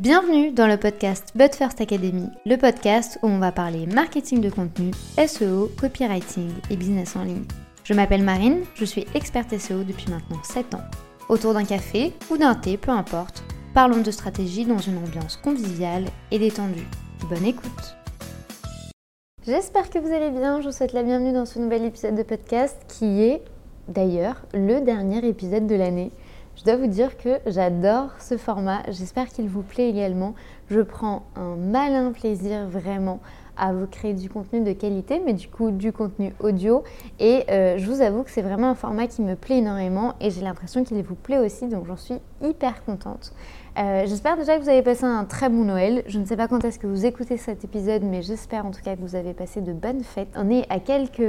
Bienvenue dans le podcast But First Academy, le podcast où on va parler marketing de contenu, SEO, copywriting et business en ligne. Je m'appelle Marine, je suis experte SEO depuis maintenant 7 ans. Autour d'un café ou d'un thé, peu importe, parlons de stratégie dans une ambiance conviviale et détendue. Bonne écoute J'espère que vous allez bien, je vous souhaite la bienvenue dans ce nouvel épisode de podcast qui est d'ailleurs le dernier épisode de l'année. Je dois vous dire que j'adore ce format, j'espère qu'il vous plaît également. Je prends un malin plaisir vraiment à vous créer du contenu de qualité, mais du coup du contenu audio. Et euh, je vous avoue que c'est vraiment un format qui me plaît énormément et j'ai l'impression qu'il vous plaît aussi, donc j'en suis hyper contente. Euh, j'espère déjà que vous avez passé un très bon Noël. Je ne sais pas quand est-ce que vous écoutez cet épisode, mais j'espère en tout cas que vous avez passé de bonnes fêtes. On est à quelques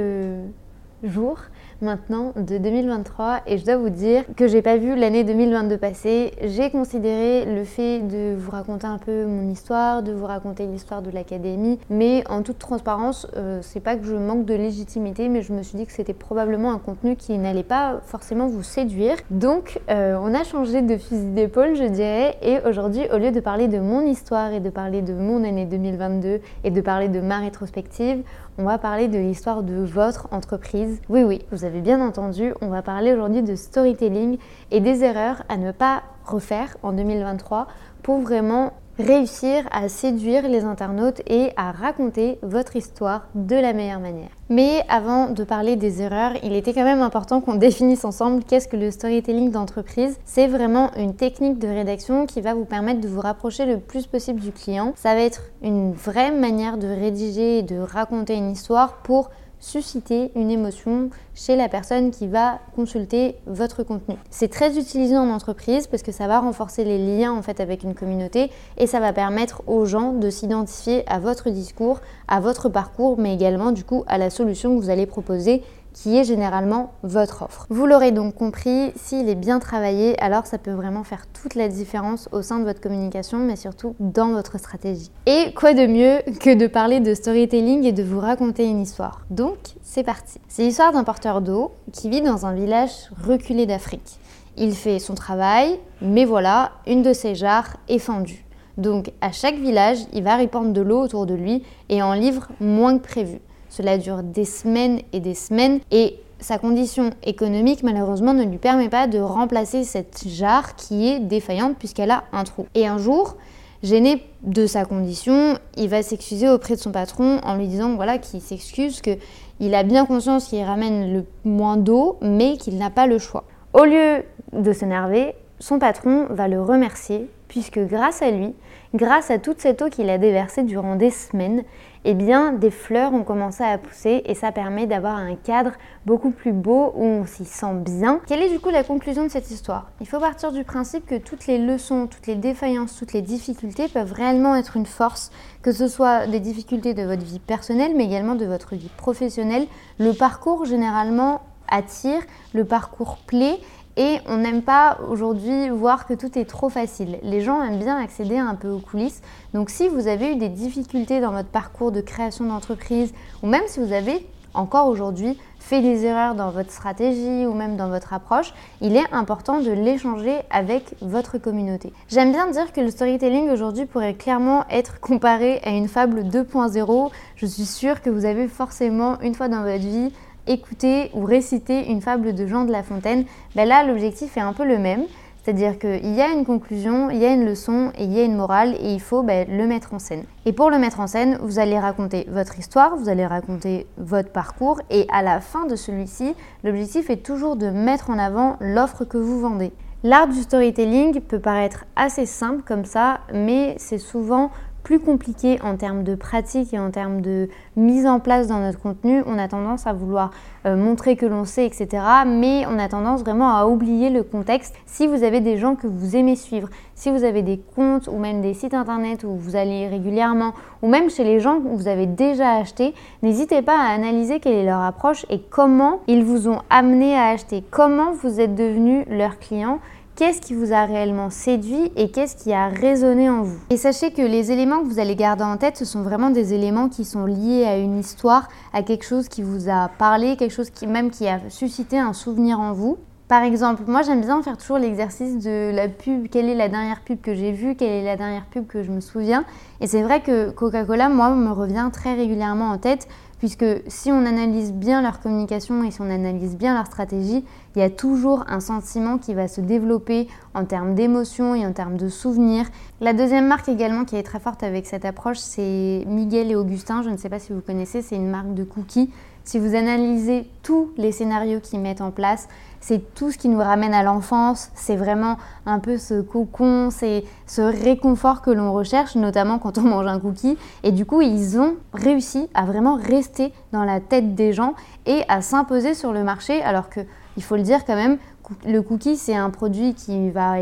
jours maintenant de 2023 et je dois vous dire que j'ai pas vu l'année 2022 passer. J'ai considéré le fait de vous raconter un peu mon histoire, de vous raconter l'histoire de l'académie, mais en toute transparence, euh, c'est pas que je manque de légitimité, mais je me suis dit que c'était probablement un contenu qui n'allait pas forcément vous séduire. Donc euh, on a changé de fusil d'épaule, je dirais, et aujourd'hui, au lieu de parler de mon histoire et de parler de mon année 2022 et de parler de ma rétrospective, on va parler de l'histoire de votre entreprise. Oui, oui, vous avez bien entendu, on va parler aujourd'hui de storytelling et des erreurs à ne pas refaire en 2023 pour vraiment réussir à séduire les internautes et à raconter votre histoire de la meilleure manière. Mais avant de parler des erreurs, il était quand même important qu'on définisse ensemble qu'est-ce que le storytelling d'entreprise. C'est vraiment une technique de rédaction qui va vous permettre de vous rapprocher le plus possible du client. Ça va être une vraie manière de rédiger et de raconter une histoire pour susciter une émotion chez la personne qui va consulter votre contenu. C'est très utilisé en entreprise parce que ça va renforcer les liens en fait avec une communauté et ça va permettre aux gens de s'identifier à votre discours, à votre parcours, mais également du coup à la solution que vous allez proposer qui est généralement votre offre. Vous l'aurez donc compris, s'il est bien travaillé, alors ça peut vraiment faire toute la différence au sein de votre communication, mais surtout dans votre stratégie. Et quoi de mieux que de parler de storytelling et de vous raconter une histoire Donc, c'est parti. C'est l'histoire d'un porteur d'eau qui vit dans un village reculé d'Afrique. Il fait son travail, mais voilà, une de ses jarres est fendue. Donc à chaque village, il va répandre de l'eau autour de lui et en livre moins que prévu. Cela dure des semaines et des semaines et sa condition économique malheureusement ne lui permet pas de remplacer cette jarre qui est défaillante puisqu'elle a un trou. Et un jour, gêné de sa condition, il va s'excuser auprès de son patron en lui disant voilà qu'il s'excuse que il a bien conscience qu'il ramène le moins d'eau mais qu'il n'a pas le choix. Au lieu de s'énerver, son patron va le remercier puisque grâce à lui, grâce à toute cette eau qu'il a déversée durant des semaines, eh bien, des fleurs ont commencé à pousser et ça permet d'avoir un cadre beaucoup plus beau où on s'y sent bien. Quelle est du coup la conclusion de cette histoire? Il faut partir du principe que toutes les leçons, toutes les défaillances, toutes les difficultés peuvent réellement être une force, que ce soit des difficultés de votre vie personnelle mais également de votre vie professionnelle. Le parcours généralement attire, le parcours plaît et on n'aime pas aujourd'hui voir que tout est trop facile. Les gens aiment bien accéder un peu aux coulisses. Donc si vous avez eu des difficultés dans votre parcours de création d'entreprise, ou même si vous avez encore aujourd'hui fait des erreurs dans votre stratégie ou même dans votre approche, il est important de l'échanger avec votre communauté. J'aime bien dire que le storytelling aujourd'hui pourrait clairement être comparé à une fable 2.0. Je suis sûre que vous avez forcément une fois dans votre vie écouter ou réciter une fable de Jean de La Fontaine, ben là l'objectif est un peu le même. C'est-à-dire qu'il y a une conclusion, il y a une leçon et il y a une morale et il faut ben, le mettre en scène. Et pour le mettre en scène, vous allez raconter votre histoire, vous allez raconter votre parcours et à la fin de celui-ci, l'objectif est toujours de mettre en avant l'offre que vous vendez. L'art du storytelling peut paraître assez simple comme ça, mais c'est souvent plus compliqué en termes de pratique et en termes de mise en place dans notre contenu. On a tendance à vouloir euh, montrer que l'on sait, etc. Mais on a tendance vraiment à oublier le contexte. Si vous avez des gens que vous aimez suivre, si vous avez des comptes ou même des sites internet où vous allez régulièrement, ou même chez les gens que vous avez déjà acheté, n'hésitez pas à analyser quelle est leur approche et comment ils vous ont amené à acheter, comment vous êtes devenu leur client qu'est-ce qui vous a réellement séduit et qu'est-ce qui a résonné en vous? Et sachez que les éléments que vous allez garder en tête, ce sont vraiment des éléments qui sont liés à une histoire, à quelque chose qui vous a parlé, quelque chose qui même qui a suscité un souvenir en vous. Par exemple, moi j'aime bien faire toujours l'exercice de la pub, quelle est la dernière pub que j'ai vue, quelle est la dernière pub que je me souviens? Et c'est vrai que Coca-Cola, moi, me revient très régulièrement en tête, puisque si on analyse bien leur communication et si on analyse bien leur stratégie, il y a toujours un sentiment qui va se développer en termes d'émotions et en termes de souvenirs. La deuxième marque également qui est très forte avec cette approche, c'est Miguel et Augustin. Je ne sais pas si vous connaissez, c'est une marque de cookies. Si vous analysez tous les scénarios qu'ils mettent en place, c'est tout ce qui nous ramène à l'enfance, c'est vraiment un peu ce cocon, c'est ce réconfort que l'on recherche, notamment quand on mange un cookie. Et du coup, ils ont réussi à vraiment rester dans la tête des gens et à s'imposer sur le marché, alors que, il faut le dire quand même, le cookie, c'est un produit qui va,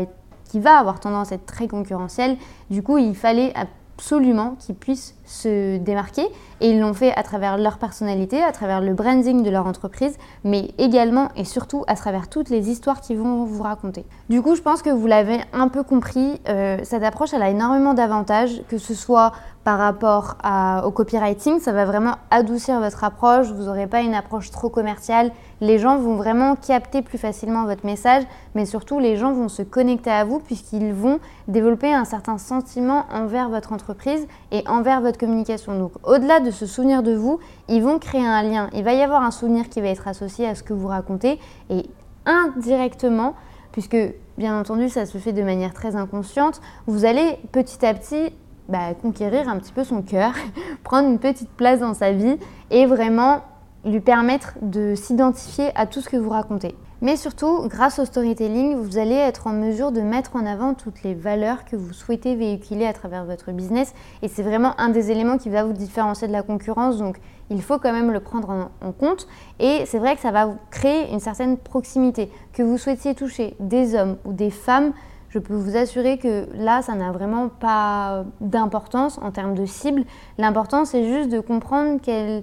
qui va avoir tendance à être très concurrentiel. Du coup, il fallait absolument qu'ils puissent se démarquer et ils l'ont fait à travers leur personnalité, à travers le branding de leur entreprise, mais également et surtout à travers toutes les histoires qu'ils vont vous raconter. Du coup, je pense que vous l'avez un peu compris, euh, cette approche, elle a énormément d'avantages, que ce soit par rapport au copywriting, ça va vraiment adoucir votre approche, vous n'aurez pas une approche trop commerciale, les gens vont vraiment capter plus facilement votre message, mais surtout les gens vont se connecter à vous puisqu'ils vont développer un certain sentiment envers votre entreprise et envers votre communication. Donc au-delà de se souvenir de vous, ils vont créer un lien. Il va y avoir un souvenir qui va être associé à ce que vous racontez et indirectement, puisque bien entendu ça se fait de manière très inconsciente, vous allez petit à petit bah, conquérir un petit peu son cœur, prendre une petite place dans sa vie et vraiment lui permettre de s'identifier à tout ce que vous racontez. Mais surtout, grâce au storytelling, vous allez être en mesure de mettre en avant toutes les valeurs que vous souhaitez véhiculer à travers votre business. Et c'est vraiment un des éléments qui va vous différencier de la concurrence. Donc, il faut quand même le prendre en, compte. Et c'est vrai que ça va vous créer une certaine proximité. Que vous souhaitiez toucher des hommes ou des femmes, je peux vous assurer que là, ça n'a vraiment pas d'importance en termes de cible. L'important, c'est juste de comprendre quelle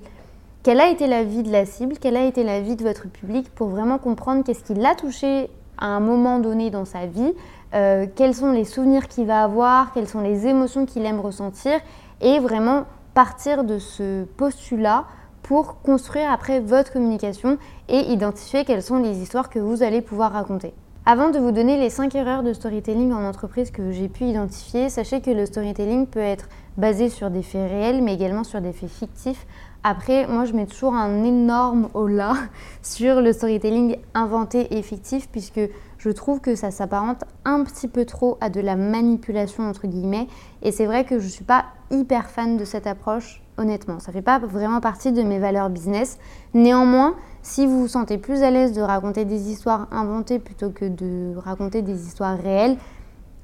quelle a été la vie de la cible, quelle a été la vie de votre public pour vraiment comprendre qu'est-ce qui l'a touché à un moment donné dans sa vie, euh, quels sont les souvenirs qu'il va avoir, quelles sont les émotions qu'il aime ressentir et vraiment partir de ce postulat pour construire après votre communication et identifier quelles sont les histoires que vous allez pouvoir raconter. Avant de vous donner les 5 erreurs de storytelling en entreprise que j'ai pu identifier, sachez que le storytelling peut être basé sur des faits réels mais également sur des faits fictifs après, moi, je mets toujours un énorme holà sur le storytelling inventé et fictif, puisque je trouve que ça s'apparente un petit peu trop à de la manipulation, entre guillemets. Et c'est vrai que je ne suis pas hyper fan de cette approche, honnêtement. Ça ne fait pas vraiment partie de mes valeurs business. Néanmoins, si vous vous sentez plus à l'aise de raconter des histoires inventées plutôt que de raconter des histoires réelles,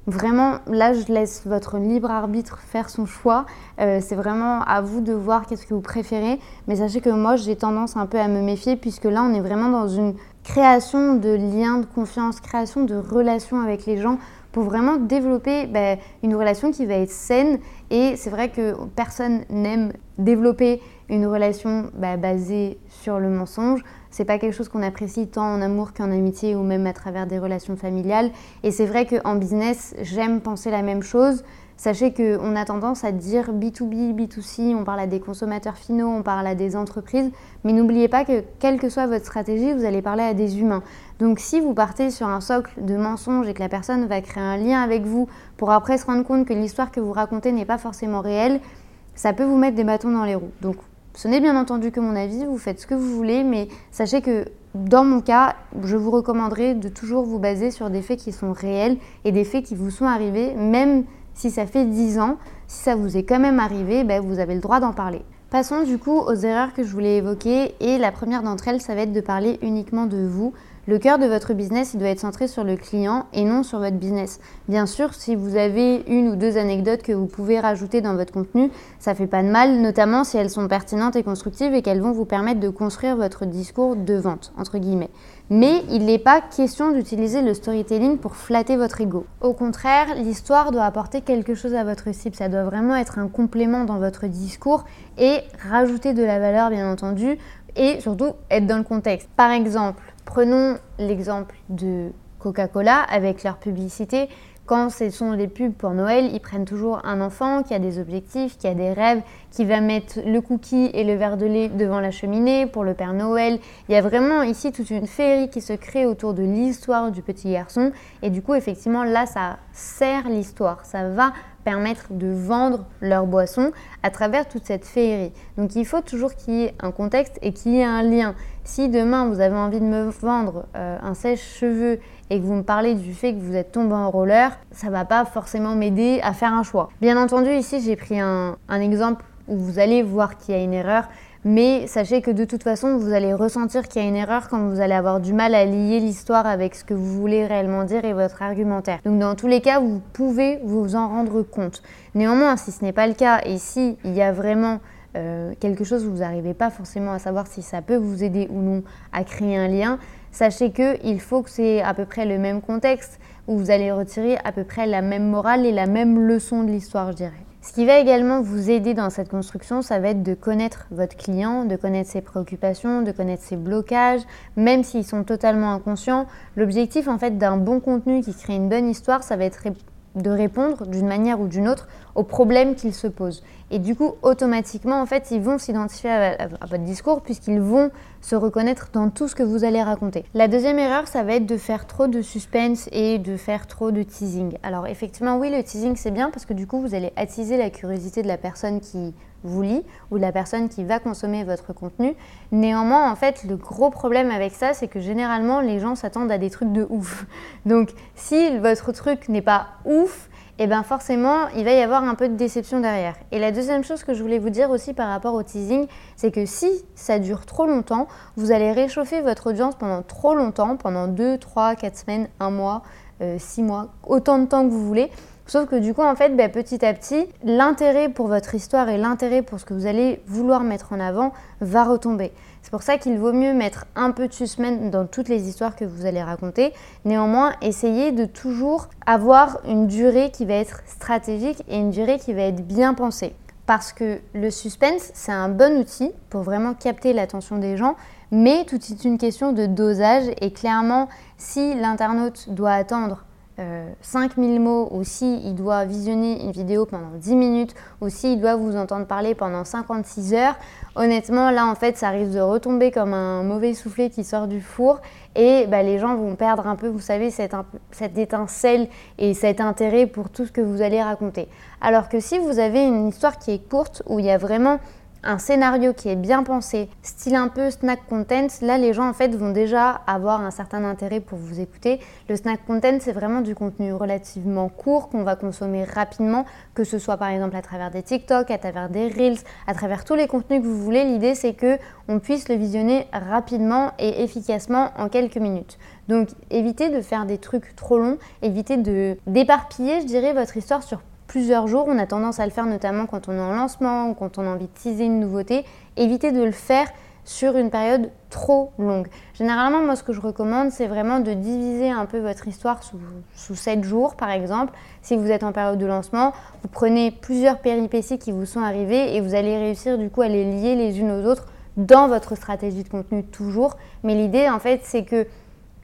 Vraiment, là, je laisse votre libre arbitre faire son choix. Euh, c'est vraiment à vous de voir qu'est-ce que vous préférez. Mais sachez que moi, j'ai tendance un peu à me méfier puisque là, on est vraiment dans une création de liens de confiance, création de relations avec les gens pour vraiment développer ben, une relation qui va être saine. Et c'est vrai que personne n'aime développer une relation ben, basée sur le mensonge. C'est pas quelque chose qu'on apprécie tant en amour qu'en amitié ou même à travers des relations familiales. Et c'est vrai qu'en business, j'aime penser la même chose. Sachez qu'on a tendance à dire B2B, B2C, on parle à des consommateurs finaux, on parle à des entreprises, mais n'oubliez pas que quelle que soit votre stratégie, vous allez parler à des humains. Donc si vous partez sur un socle de mensonges et que la personne va créer un lien avec vous pour après se rendre compte que l'histoire que vous racontez n'est pas forcément réelle, ça peut vous mettre des bâtons dans les roues. Donc ce n'est bien entendu que mon avis, vous faites ce que vous voulez, mais sachez que dans mon cas, je vous recommanderais de toujours vous baser sur des faits qui sont réels et des faits qui vous sont arrivés, même ça fait 10 ans. Si ça vous est quand même arrivé, ben, vous avez le droit d'en parler. Passons du coup aux erreurs que je voulais évoquer et la première d'entre elles, ça va être de parler uniquement de vous. Le cœur de votre business, il doit être centré sur le client et non sur votre business. Bien sûr, si vous avez une ou deux anecdotes que vous pouvez rajouter dans votre contenu, ça fait pas de mal, notamment si elles sont pertinentes et constructives et qu'elles vont vous permettre de construire votre discours de vente, entre guillemets. Mais il n'est pas question d'utiliser le storytelling pour flatter votre ego. Au contraire, l'histoire doit apporter quelque chose à votre cible. Ça doit vraiment être un complément dans votre discours et rajouter de la valeur, bien entendu, et surtout être dans le contexte. Par exemple, Prenons l'exemple de Coca-Cola avec leur publicité. Quand ce sont des pubs pour Noël, ils prennent toujours un enfant qui a des objectifs, qui a des rêves, qui va mettre le cookie et le verre de lait devant la cheminée pour le Père Noël. Il y a vraiment ici toute une féerie qui se crée autour de l'histoire du petit garçon. Et du coup, effectivement, là, ça sert l'histoire. Ça va permettre de vendre leur boisson à travers toute cette féerie. Donc il faut toujours qu'il y ait un contexte et qu'il y ait un lien. Si demain vous avez envie de me vendre euh, un sèche-cheveux et que vous me parlez du fait que vous êtes tombé en roller, ça va pas forcément m'aider à faire un choix. Bien entendu, ici j'ai pris un, exemple où vous allez voir qu'il y a une erreur, mais sachez que de toute façon, vous allez ressentir qu'il y a une erreur quand vous allez avoir du mal à lier l'histoire avec ce que vous voulez réellement dire et votre argumentaire. Donc dans tous les cas, vous pouvez vous en rendre compte. Néanmoins, si ce n'est pas le cas et si il y a vraiment euh, quelque chose où vous n'arrivez pas forcément à savoir si ça peut vous aider ou non à créer un lien, sachez qu'il faut que c'est à peu près le même contexte où vous allez retirer à peu près la même morale et la même leçon de l'histoire, je dirais. Ce qui va également vous aider dans cette construction, ça va être de connaître votre client, de connaître ses préoccupations, de connaître ses blocages, même s'ils sont totalement inconscients. L'objectif en fait d'un bon contenu qui crée une bonne histoire, ça va être de répondre d'une manière ou d'une autre aux problèmes qu'ils se posent. Et du coup, automatiquement, en fait, ils vont s'identifier à, votre discours puisqu'ils vont se reconnaître dans tout ce que vous allez raconter. La deuxième erreur, ça va être de faire trop de suspense et de faire trop de teasing. Alors effectivement, oui, le teasing, c'est bien parce que du coup, vous allez attiser la curiosité de la personne qui vous lit ou de la personne qui va consommer votre contenu. Néanmoins, en fait, le gros problème avec ça, c'est que généralement, les gens s'attendent à des trucs de ouf. Donc, si votre truc n'est pas ouf, et eh bien forcément, il va y avoir un peu de déception derrière. Et la deuxième chose que je voulais vous dire aussi par rapport au teasing, c'est que si ça dure trop longtemps, vous allez réchauffer votre audience pendant trop longtemps, pendant 2, 3, 4 semaines, 1 mois, 6 euh, mois, autant de temps que vous voulez. Sauf que du coup, en fait, ben, petit à petit, l'intérêt pour votre histoire et l'intérêt pour ce que vous allez vouloir mettre en avant va retomber. C'est pour ça qu'il vaut mieux mettre un peu de suspense dans toutes les histoires que vous allez raconter. Néanmoins, essayez de toujours avoir une durée qui va être stratégique et une durée qui va être bien pensée. Parce que le suspense, c'est un bon outil pour vraiment capter l'attention des gens, mais tout est une question de dosage et clairement, si l'internaute doit attendre 5000 euh, mots ou si il doit visionner une vidéo pendant 10 minutes ou s'il doit vous entendre parler pendant 56 heures, honnêtement là en fait ça risque de retomber comme un mauvais soufflet qui sort du four et bah, les gens vont perdre un peu, vous savez, cette, cette étincelle et cet intérêt pour tout ce que vous allez raconter. Alors que si vous avez une histoire qui est courte où il y a vraiment un scénario qui est bien pensé, style un peu snack content, là les gens en fait vont déjà avoir un certain intérêt pour vous écouter. Le snack content c'est vraiment du contenu relativement court qu'on va consommer rapidement, que ce soit par exemple à travers des TikTok, à travers des Reels, à travers tous les contenus que vous voulez. L'idée c'est que on puisse le visionner rapidement et efficacement en quelques minutes. Donc évitez de faire des trucs trop longs, évitez de d'éparpiller, je dirais, votre histoire sur plusieurs jours. On a tendance à le faire notamment quand on est en lancement ou quand on a envie de teaser une nouveauté. Évitez de le faire sur une période trop longue. Généralement, moi, ce que je recommande, c'est vraiment de diviser un peu votre histoire sous, sous 7 jours, par exemple. Si vous êtes en période de lancement, vous prenez plusieurs péripéties qui vous sont arrivées et vous allez réussir du coup à les lier les unes aux autres dans votre stratégie de contenu toujours. Mais l'idée, en fait, c'est que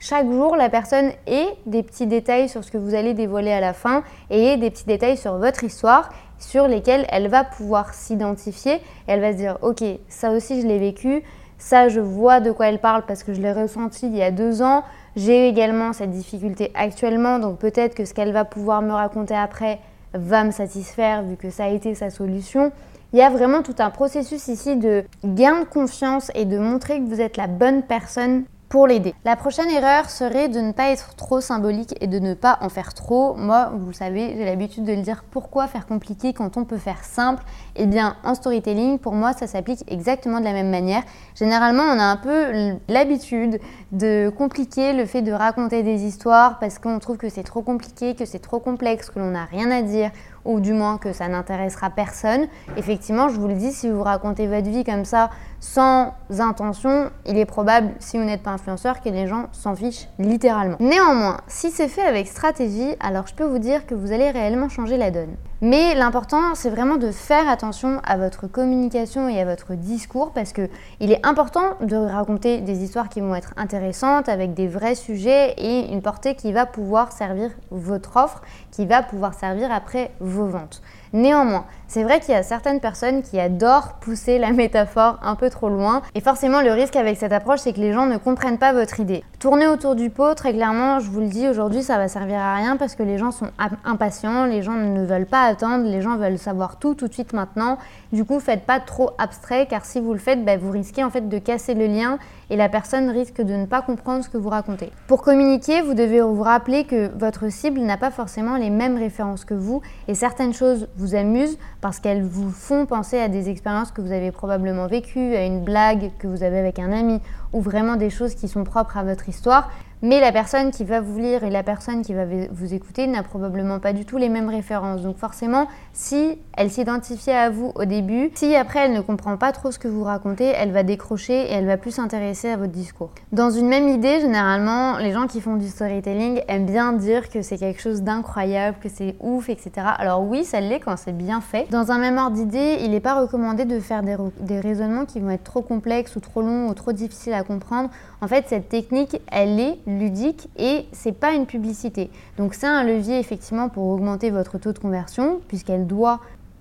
chaque jour, la personne ait des petits détails sur ce que vous allez dévoiler à la fin et des petits détails sur votre histoire sur lesquels elle va pouvoir s'identifier. Elle va se dire, ok, ça aussi je l'ai vécu, ça je vois de quoi elle parle parce que je l'ai ressenti il y a deux ans. J'ai également cette difficulté actuellement, donc peut-être que ce qu'elle va pouvoir me raconter après va me satisfaire vu que ça a été sa solution. Il y a vraiment tout un processus ici de gain de confiance et de montrer que vous êtes la bonne personne l'aider. La prochaine erreur serait de ne pas être trop symbolique et de ne pas en faire trop. Moi, vous savez, j'ai l'habitude de le dire, pourquoi faire compliqué quand on peut faire simple? Eh bien, en storytelling, pour moi, ça s'applique exactement de la même manière. Généralement, on a un peu l'habitude de compliquer le fait de raconter des histoires parce qu'on trouve que c'est trop compliqué, que c'est trop complexe, que l'on n'a rien à dire ou du moins que ça n'intéressera personne. Effectivement, je vous le dis, si vous racontez votre vie comme ça sans intention, il est probable, si vous n'êtes pas influenceur, que les gens s'en fichent littéralement. Néanmoins, si c'est fait avec stratégie, alors je peux vous dire que vous allez réellement changer la donne. Mais l'important, c'est vraiment de faire attention à votre communication et à votre discours parce que il est important de raconter des histoires qui vont être intéressantes avec des vrais sujets et une portée qui va pouvoir servir votre offre, qui va pouvoir servir après vos ventes. Néanmoins, c'est vrai qu'il y a certaines personnes qui adorent pousser la métaphore un peu trop loin et forcément le risque avec cette approche c'est que les gens ne comprennent pas votre idée. Tourner autour du pot, très clairement, je vous le dis aujourd'hui, ça va servir à rien parce que les gens sont impatients, les gens ne veulent pas attendre, les gens veulent savoir tout tout de suite maintenant. Du coup, faites pas trop abstrait car si vous le faites, bah, vous risquez en fait de casser le lien et la personne risque de ne pas comprendre ce que vous racontez. Pour communiquer, vous devez vous rappeler que votre cible n'a pas forcément les mêmes références que vous et certaines choses vous amusent parce qu'elles vous font penser à des expériences que vous avez probablement vécues, à une blague que vous avez avec un ami ou vraiment des choses qui sont propres à votre histoire. Mais la personne qui va vous lire et la personne qui va vous écouter n'a probablement pas du tout les mêmes références. Donc forcément, si elle s'identifiait à vous au début, si après elle ne comprend pas trop ce que vous racontez, elle va décrocher et elle va plus s'intéresser à votre discours. Dans une même idée, généralement, les gens qui font du storytelling aiment bien dire que c'est quelque chose d'incroyable, que c'est ouf, etc. Alors oui, ça l'est quand c'est bien fait. Dans un même ordre d'idée, il n'est pas recommandé de faire des, des raisonnements qui vont être trop complexes ou trop longs ou trop difficiles à comprendre. En fait, cette technique, elle est ludique et c'est pas une publicité. Donc c'est un levier effectivement pour augmenter votre taux de conversion puisqu'elle doit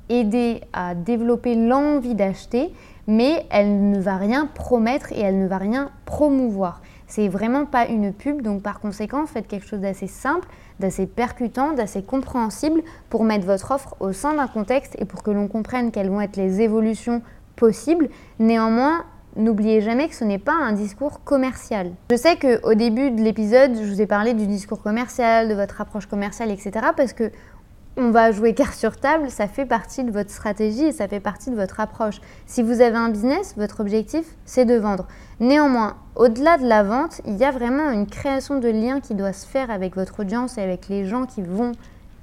aider à développer l'envie d'acheter, mais elle ne va rien promettre et elle ne va rien promouvoir. C'est vraiment pas une pub, donc par conséquent, faites quelque chose d'assez simple, d'assez percutant, d'assez compréhensible pour mettre votre offre au sein d'un contexte et pour que l'on comprenne quelles vont être les évolutions possibles. Néanmoins, n'oubliez jamais que ce n'est pas un discours commercial. Je sais qu'au début de l'épisode, je vous ai parlé du discours commercial, de votre approche commerciale, etc. parce que on va jouer carte sur table, ça fait partie de votre stratégie et ça fait partie de votre approche. Si vous avez un business, votre objectif, c'est de vendre. Néanmoins, au-delà de la vente, il y a vraiment une création de lien qui doit se faire avec votre audience et avec les gens qui vont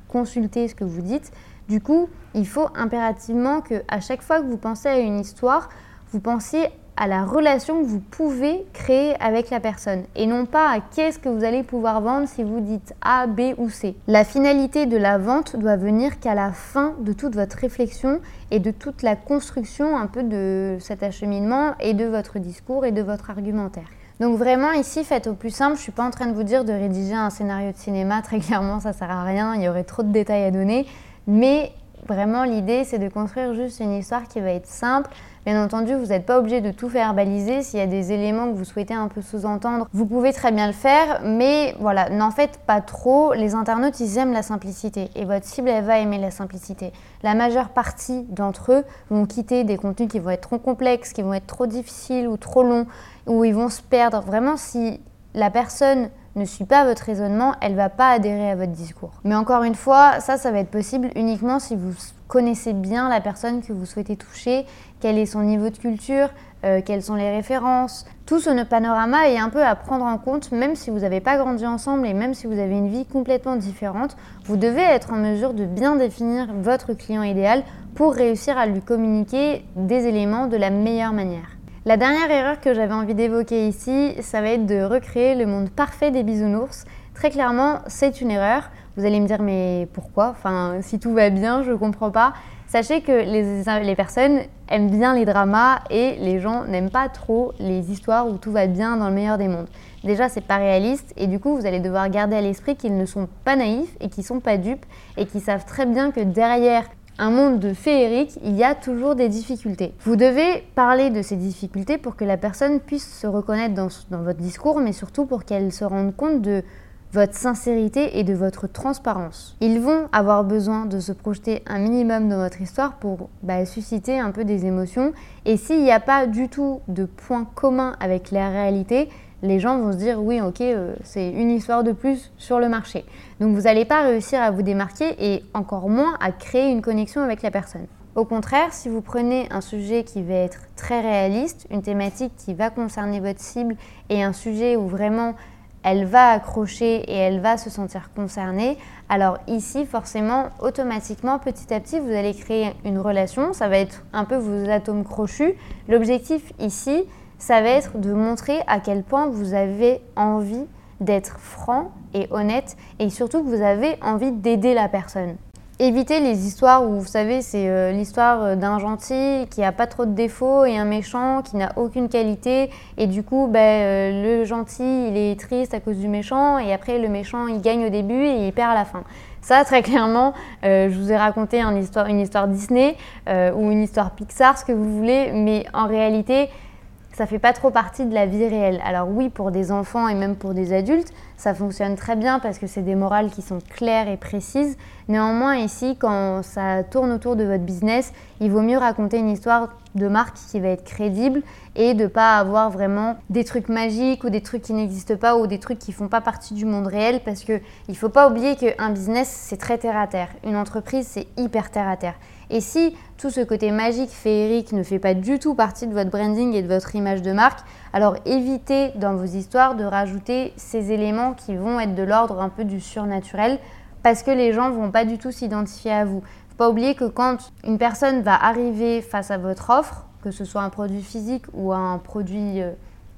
consulter ce que vous dites. Du coup, il faut impérativement que à chaque fois que vous pensez à une histoire, vous pensiez à la relation que vous pouvez créer avec la personne et non pas à qu'est-ce que vous allez pouvoir vendre si vous dites A, B ou C. La finalité de la vente doit venir qu'à la fin de toute votre réflexion et de toute la construction un peu de cet acheminement et de votre discours et de votre argumentaire. Donc vraiment ici, faites au plus simple. Je suis pas en train de vous dire de rédiger un scénario de cinéma. Très clairement, ça sert à rien. Il y aurait trop de détails à donner. Mais vraiment, l'idée, c'est de construire juste une histoire qui va être simple, Bien entendu, vous n'êtes pas obligé de tout faire baliser. S'il y a des éléments que vous souhaitez un peu sous-entendre, vous pouvez très bien le faire, mais voilà, n'en faites pas trop. Les internautes, ils aiment la simplicité et votre cible, elle va aimer la simplicité. La majeure partie d'entre eux vont quitter des contenus qui vont être trop complexes, qui vont être trop difficiles ou trop longs, où ils vont se perdre. Vraiment, si la personne ne suit pas votre raisonnement, elle va pas adhérer à votre discours. Mais encore une fois, ça, ça va être possible uniquement si vous connaissez bien la personne que vous souhaitez toucher, quel est son niveau de culture, euh, quelles sont les références. Tout ce panorama est un peu à prendre en compte, même si vous n'avez pas grandi ensemble et même si vous avez une vie complètement différente, vous devez être en mesure de bien définir votre client idéal pour réussir à lui communiquer des éléments de la meilleure manière. La dernière erreur que j'avais envie d'évoquer ici, ça va être de recréer le monde parfait des bisounours. Très clairement, c'est une erreur. Vous allez me dire, mais pourquoi? Enfin, si tout va bien, je ne comprends pas. Sachez que les, personnes aiment bien les dramas et les gens n'aiment pas trop les histoires où tout va bien dans le meilleur des mondes. Déjà, c'est pas réaliste et du coup, vous allez devoir garder à l'esprit qu'ils ne sont pas naïfs et qu'ils sont pas dupes et qu'ils savent très bien que derrière un monde de féerique, il y a toujours des difficultés. Vous devez parler de ces difficultés pour que la personne puisse se reconnaître dans, votre discours, mais surtout pour qu'elle se rende compte de votre sincérité et de votre transparence. Ils vont avoir besoin de se projeter un minimum dans votre histoire pour bah, susciter un peu des émotions. Et s'il n'y a pas du tout de point commun avec la réalité, les gens vont se dire oui, ok, euh, c'est une histoire de plus sur le marché. Donc vous n'allez pas réussir à vous démarquer et encore moins à créer une connexion avec la personne. Au contraire, si vous prenez un sujet qui va être très réaliste, une thématique qui va concerner votre cible et un sujet où vraiment elle va accrocher et elle va se sentir concernée, alors ici, forcément, automatiquement, petit à petit, vous allez créer une relation. Ça va être un peu vos atomes crochus. L'objectif ici, ça va être de montrer à quel point vous avez envie d'être franc et honnête et surtout que vous avez envie d'aider la personne. Évitez les histoires où, vous savez, c'est euh, l'histoire euh, d'un gentil qui a pas trop de défauts et un méchant qui n'a aucune qualité. Et du coup, ben, euh, le gentil, il est triste à cause du méchant. Et après, le méchant, il gagne au début et il perd à la fin. Ça, très clairement, je vous ai raconté une histoire, une histoire Disney ou une histoire Pixar, ce que vous voulez. Mais en réalité, ça fait pas trop partie de la vie réelle. Alors oui, pour des enfants et même pour des adultes, ça fonctionne très bien parce que c'est des morales qui sont claires et précises. Néanmoins, ici, quand ça tourne autour de votre business, il vaut mieux raconter une histoire de marque qui va être crédible et de pas avoir vraiment des trucs magiques ou des trucs qui n'existent pas ou des trucs qui font pas partie du monde réel parce que il faut pas oublier qu'un business c'est très terre à terre, une entreprise c'est hyper terre à terre. Et si tout ce côté magique, féerique ne fait pas du tout partie de votre branding et de votre image de marque, alors évitez dans vos histoires de rajouter ces éléments qui vont être de l'ordre un peu du surnaturel parce que les gens ne vont pas du tout s'identifier à vous. Faut pas oublier que quand une personne va arriver face à votre offre, que ce soit un produit physique ou un produit euh,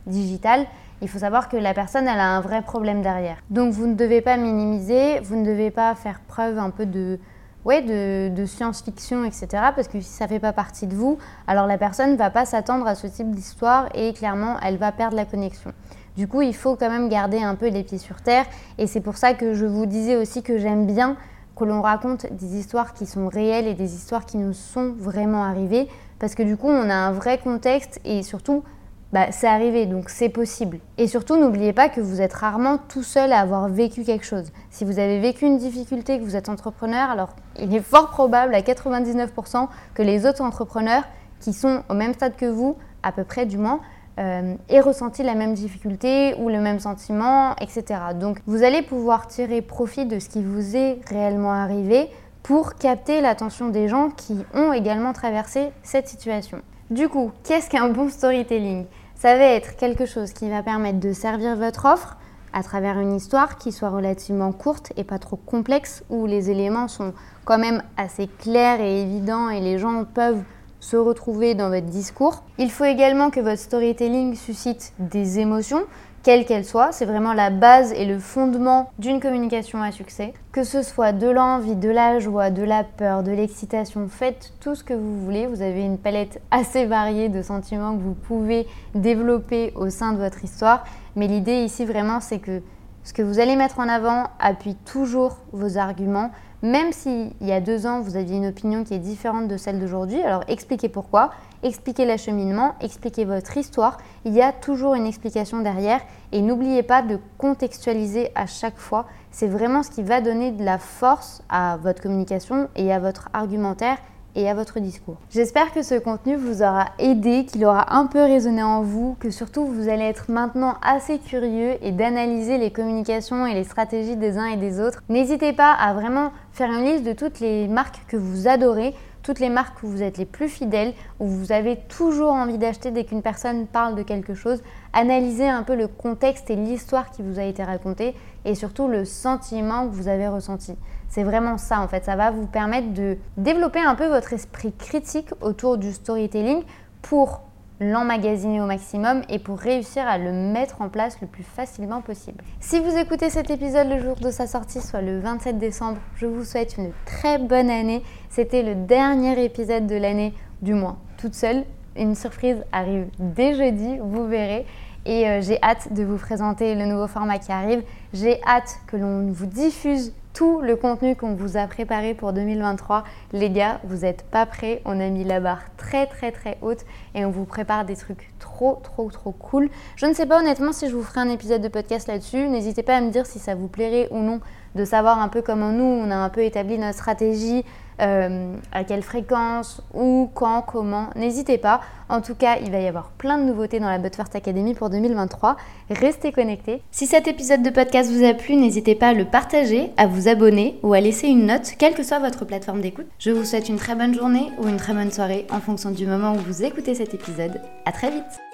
digital, il faut savoir que la personne, elle a un vrai problème derrière. Donc vous ne devez pas minimiser, vous ne devez pas faire preuve un peu de, ouais, de, science-fiction, etc. Parce que si ça ne fait pas partie de vous, alors la personne ne va pas s'attendre à ce type d'histoire et clairement, elle va perdre la connexion. Du coup, il faut quand même garder un peu les pieds sur terre. Et c'est pour ça que je vous disais aussi que j'aime bien que l'on raconte des histoires qui sont réelles et des histoires qui nous sont vraiment arrivées. Parce que du coup, on a un vrai contexte et surtout, bah, c'est arrivé, donc c'est possible. Et surtout, n'oubliez pas que vous êtes rarement tout seul à avoir vécu quelque chose. Si vous avez vécu une difficulté, que vous êtes entrepreneur, alors il est fort probable à 99% que les autres entrepreneurs qui sont au même stade que vous, à peu près du moins, euh, aient ressenti la même difficulté ou le même sentiment, etc. Donc vous allez pouvoir tirer profit de ce qui vous est réellement arrivé pour capter l'attention des gens qui ont également traversé cette situation. Du coup, qu'est-ce qu'un bon storytelling? Ça va être quelque chose qui va permettre de servir votre offre à travers une histoire qui soit relativement courte et pas trop complexe, où les éléments sont quand même assez clairs et évidents et les gens peuvent se retrouver dans votre discours. Il faut également que votre storytelling suscite des émotions, quelle qu'elle soit. C'est vraiment la base et le fondement d'une communication à succès. Que ce soit de l'envie, de la joie, de la peur, de l'excitation, faites tout ce que vous voulez. Vous avez une palette assez variée de sentiments que vous pouvez développer au sein de votre histoire. Mais l'idée ici vraiment, c'est que ce que vous allez mettre en avant appuie toujours vos arguments, même s'il y a deux ans, vous aviez une opinion qui est différente de celle d'aujourd'hui. Alors expliquez pourquoi, expliquez l'acheminement, expliquez votre histoire. Il y a toujours une explication derrière et n'oubliez pas de contextualiser à chaque fois. C'est vraiment ce qui va donner de la force à votre communication et à votre argumentaire et à votre discours. J'espère que ce contenu vous aura aidé, qu'il aura un peu résonné en vous, que surtout vous allez être maintenant assez curieux et d'analyser les communications et les stratégies des uns et des autres. N'hésitez pas à vraiment faire une liste de toutes les marques que vous adorez, toutes les marques où vous êtes les plus fidèles, où vous avez toujours envie d'acheter dès qu'une personne parle de quelque chose. Analysez un peu le contexte et l'histoire qui vous a été racontée et surtout le sentiment que vous avez ressenti. C'est vraiment ça en fait, ça va vous permettre de développer un peu votre esprit critique autour du storytelling pour l'emmagasiner au maximum et pour réussir à le mettre en place le plus facilement possible. Si vous écoutez cet épisode le jour de sa sortie, soit le 27 décembre, je vous souhaite une très bonne année. C'était le dernier épisode de l'année, du moins toute seule. Une surprise arrive dès jeudi, vous verrez. Et euh, j'ai hâte de vous présenter le nouveau format qui arrive. J'ai hâte que l'on vous diffuse tout le contenu qu'on vous a préparé pour 2023. Les gars, vous n'êtes pas prêts. On a mis la barre très très très haute et on vous prépare des trucs trop trop trop cool. Je ne sais pas honnêtement si je vous ferai un épisode de podcast là-dessus. N'hésitez pas à me dire si ça vous plairait ou non de savoir un peu comment nous, on a un peu établi notre stratégie, euh, à quelle fréquence, où, quand, comment. N'hésitez pas. En tout cas, il va y avoir plein de nouveautés dans la But Academy pour 2023. Restez connectés. Si cet épisode de podcast vous a plu, n'hésitez pas à le partager, à vous abonner ou à laisser une note, quelle que soit votre plateforme d'écoute. Je vous souhaite une très bonne journée ou une très bonne soirée en fonction du moment où vous écoutez cet épisode. À très vite